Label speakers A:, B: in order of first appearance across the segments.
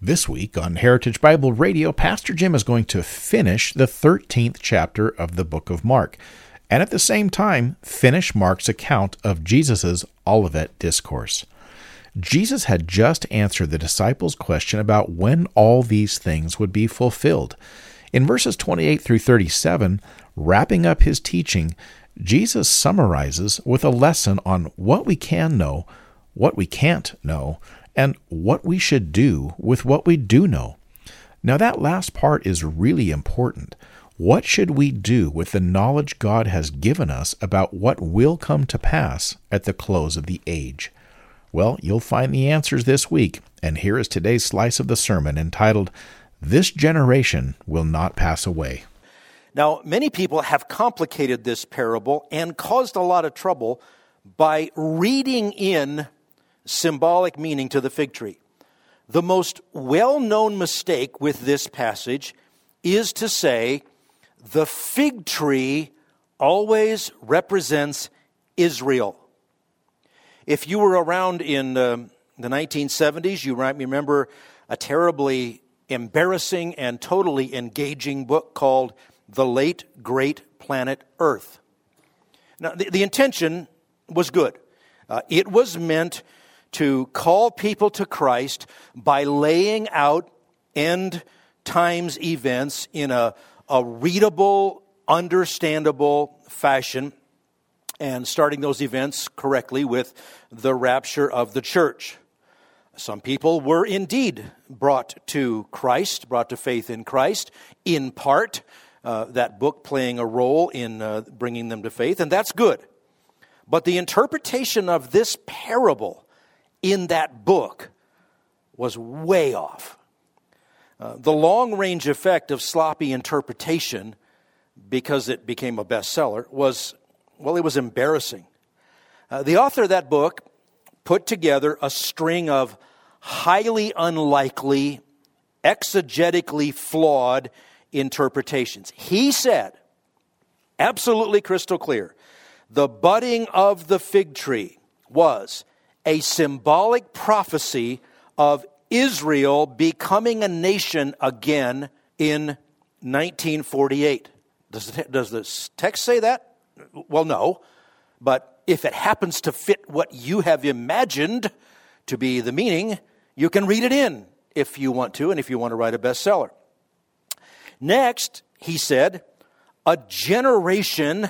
A: This week on Heritage Bible Radio, Pastor Jim is going to finish the 13th chapter of the book of Mark, and at the same time, finish Mark's account of Jesus' Olivet Discourse. Jesus had just answered the disciples' question about when all these things would be fulfilled. In verses 28 through 37, wrapping up his teaching, Jesus summarizes with a lesson on what we can know, what we can't know, and what we should do with what we do know. Now, that last part is really important. What should we do with the knowledge God has given us about what will come to pass at the close of the age? Well, you'll find the answers this week, and here is today's slice of the sermon entitled, This Generation Will Not Pass Away.
B: Now, many people have complicated this parable and caused a lot of trouble by reading in symbolic meaning to the fig tree. The most well known mistake with this passage is to say the fig tree always represents Israel. If you were around in uh, the 1970s, you might remember a terribly embarrassing and totally engaging book called The Late Great Planet Earth. Now, the, the intention was good. Uh, it was meant to call people to Christ by laying out end times events in a, a readable, understandable fashion and starting those events correctly with the rapture of the church. Some people were indeed brought to Christ, brought to faith in Christ, in part, uh, that book playing a role in uh, bringing them to faith, and that's good. But the interpretation of this parable in that book was way off. Uh, the long range effect of sloppy interpretation, because it became a bestseller, was, well, it was embarrassing. Uh, the author of that book put together a string of highly unlikely, exegetically flawed interpretations. He said, absolutely crystal clear, the budding of the fig tree was a symbolic prophecy of Israel becoming a nation again in 1948. Does the, does the text say that? Well, no. But if it happens to fit what you have imagined to be the meaning, you can read it in if you want to and if you want to write a bestseller. Next, he said, a generation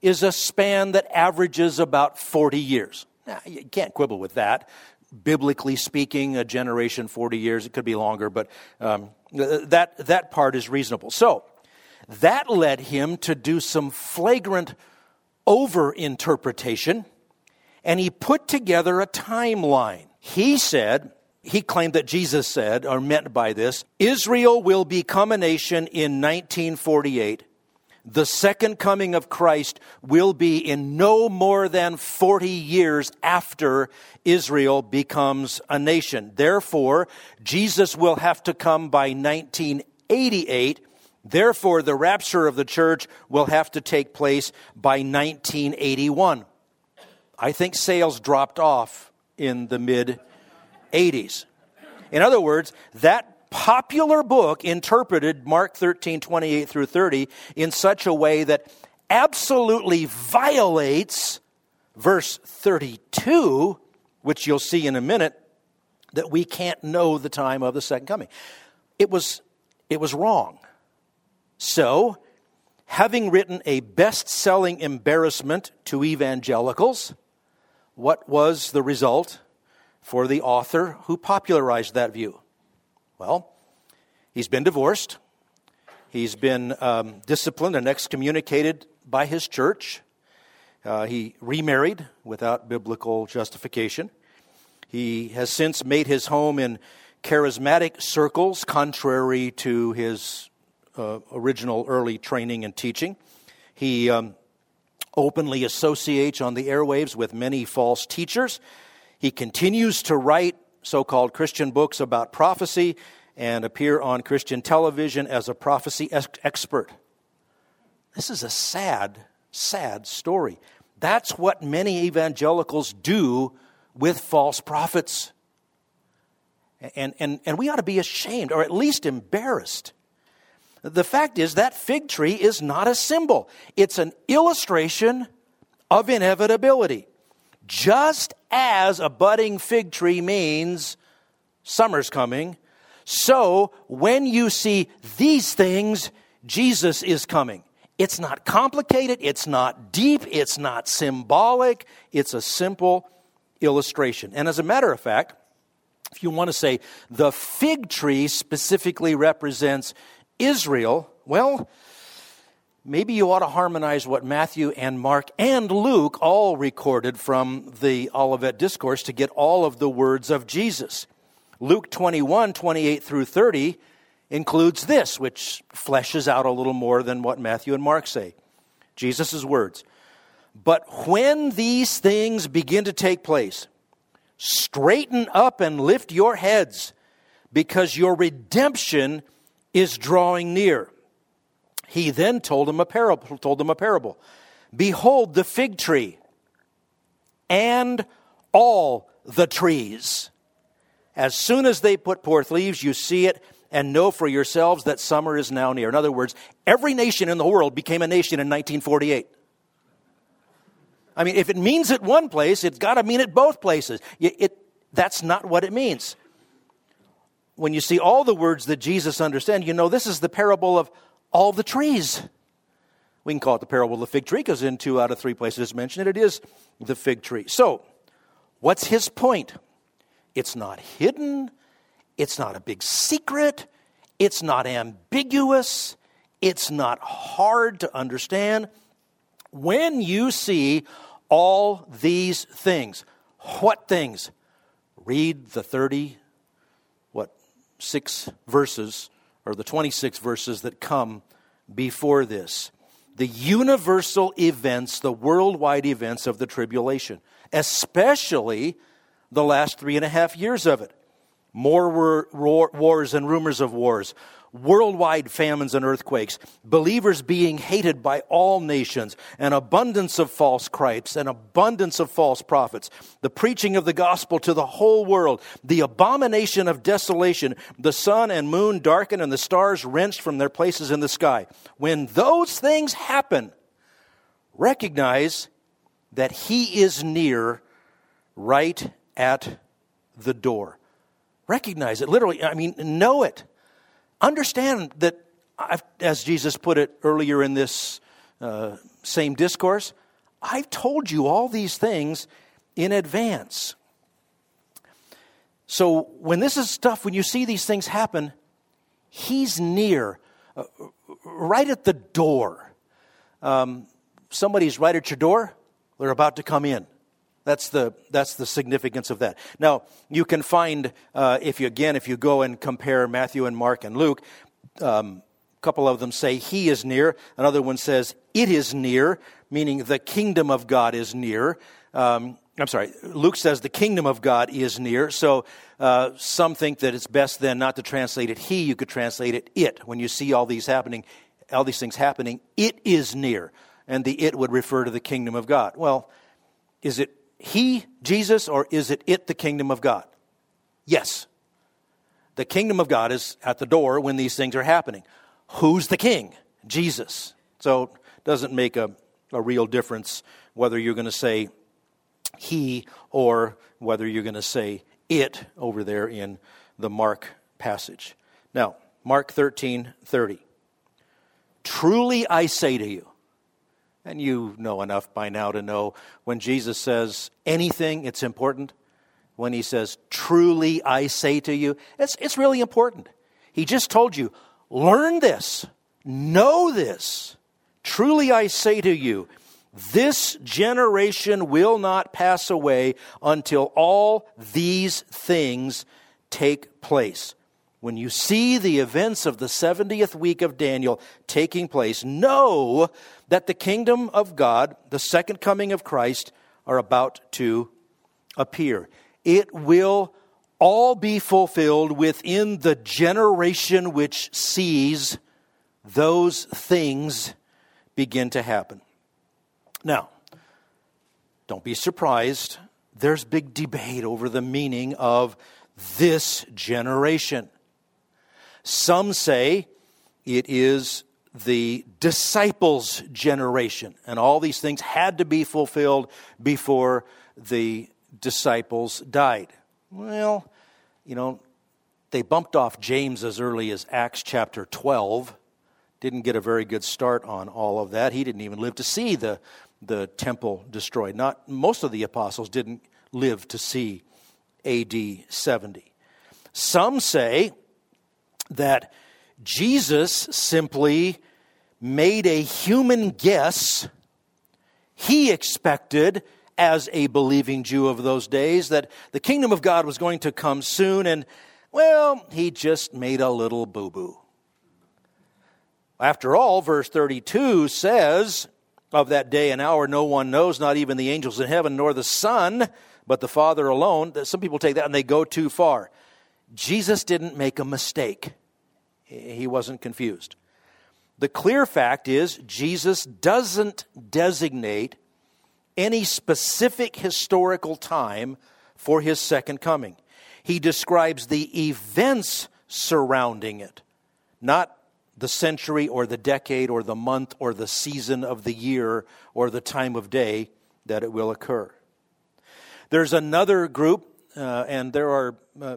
B: is a span that averages about 40 years. Now, you can't quibble with that. Biblically speaking, a generation, 40 years, it could be longer, but um, that, that part is reasonable. So, that led him to do some flagrant over interpretation, and he put together a timeline. He said, he claimed that Jesus said, or meant by this, Israel will become a nation in 1948 the second coming of Christ will be in no more than 40 years after Israel becomes a nation. Therefore, Jesus will have to come by 1988. Therefore, the rapture of the church will have to take place by 1981. I think sales dropped off in the mid 80s. In other words, that popular book interpreted Mark 13, 28 through 30 in such a way that absolutely violates verse 32, which you'll see in a minute, that we can't know the time of the second coming. It was, it was wrong. So, having written a best selling embarrassment to evangelicals, what was the result for the author who popularized that view? Well, he's been divorced, he's been um, disciplined and excommunicated by his church. Uh, he remarried without biblical justification. He has since made his home in charismatic circles, contrary to his uh, original early training and teaching. He um, openly associates on the airwaves with many false teachers. He continues to write so called Christian books about prophecy and appear on Christian television as a prophecy ex- expert. This is a sad, sad story. That's what many evangelicals do with false prophets. And, and, and we ought to be ashamed, or at least embarrassed. The fact is, that fig tree is not a symbol, it's an illustration of inevitability. Just as a budding fig tree means summer's coming, so when you see these things, Jesus is coming. It's not complicated, it's not deep, it's not symbolic, it's a simple illustration. And as a matter of fact, if you want to say the fig tree specifically represents Israel, well, maybe you ought to harmonize what Matthew and Mark and Luke all recorded from the Olivet Discourse to get all of the words of Jesus. Luke 21, 28 through 30 includes this, which fleshes out a little more than what Matthew and Mark say. Jesus' words. But when these things begin to take place, straighten up and lift your heads, because your redemption is drawing near. He then told them a parable, told them a parable. Behold the fig tree and all the trees. As soon as they put forth leaves, you see it and know for yourselves that summer is now near. In other words, every nation in the world became a nation in 1948. I mean, if it means it one place, it's got to mean it both places. It, it, that's not what it means. When you see all the words that Jesus understands, you know this is the parable of all the trees. We can call it the parable of the fig tree because in two out of three places it's mentioned it is the fig tree. So, what's his point? It's not hidden, it's not a big secret, it's not ambiguous, it's not hard to understand. When you see all these things. What things? Read the 30, what, six verses, or the 26 verses that come before this. The universal events, the worldwide events of the tribulation, especially the last three and a half years of it. More wars and rumors of wars, worldwide famines and earthquakes, believers being hated by all nations, an abundance of false Christs, an abundance of false prophets, the preaching of the gospel to the whole world, the abomination of desolation, the sun and moon darkened and the stars wrenched from their places in the sky. When those things happen, recognize that He is near right at the door. Recognize it, literally, I mean, know it. Understand that, I've, as Jesus put it earlier in this uh, same discourse, I've told you all these things in advance. So when this is stuff, when you see these things happen, He's near, uh, right at the door. Um, somebody's right at your door, they're about to come in. That's the, that's the significance of that. Now, you can find, uh, if you, again, if you go and compare Matthew and Mark and Luke, um, a couple of them say he is near. Another one says it is near, meaning the kingdom of God is near. Um, I'm sorry, Luke says the kingdom of God is near. So uh, some think that it's best then not to translate it he, you could translate it it. When you see all these happening, all these things happening, it is near. And the it would refer to the kingdom of God. Well, is it he, Jesus, or is it it, the kingdom of God? Yes. The kingdom of God is at the door when these things are happening. Who's the king? Jesus. So it doesn't make a, a real difference whether you're going to say he or whether you're going to say it over there in the Mark passage. Now, Mark 13 30. Truly I say to you, and you know enough by now to know when Jesus says anything, it's important. When he says, truly I say to you, it's, it's really important. He just told you, learn this, know this. Truly I say to you, this generation will not pass away until all these things take place. When you see the events of the 70th week of Daniel taking place, know that the kingdom of God, the second coming of Christ, are about to appear. It will all be fulfilled within the generation which sees those things begin to happen. Now, don't be surprised. There's big debate over the meaning of this generation. Some say it is the disciples' generation, and all these things had to be fulfilled before the disciples died. Well, you know, they bumped off James as early as Acts chapter 12. Didn't get a very good start on all of that. He didn't even live to see the, the temple destroyed. Not most of the apostles didn't live to see AD 70. Some say that Jesus simply made a human guess. He expected, as a believing Jew of those days, that the kingdom of God was going to come soon, and, well, he just made a little boo boo. After all, verse 32 says, Of that day and hour no one knows, not even the angels in heaven, nor the Son, but the Father alone. Some people take that and they go too far. Jesus didn't make a mistake, he wasn't confused. The clear fact is, Jesus doesn't designate any specific historical time for his second coming. He describes the events surrounding it, not the century or the decade or the month or the season of the year or the time of day that it will occur. There's another group, uh, and there are uh,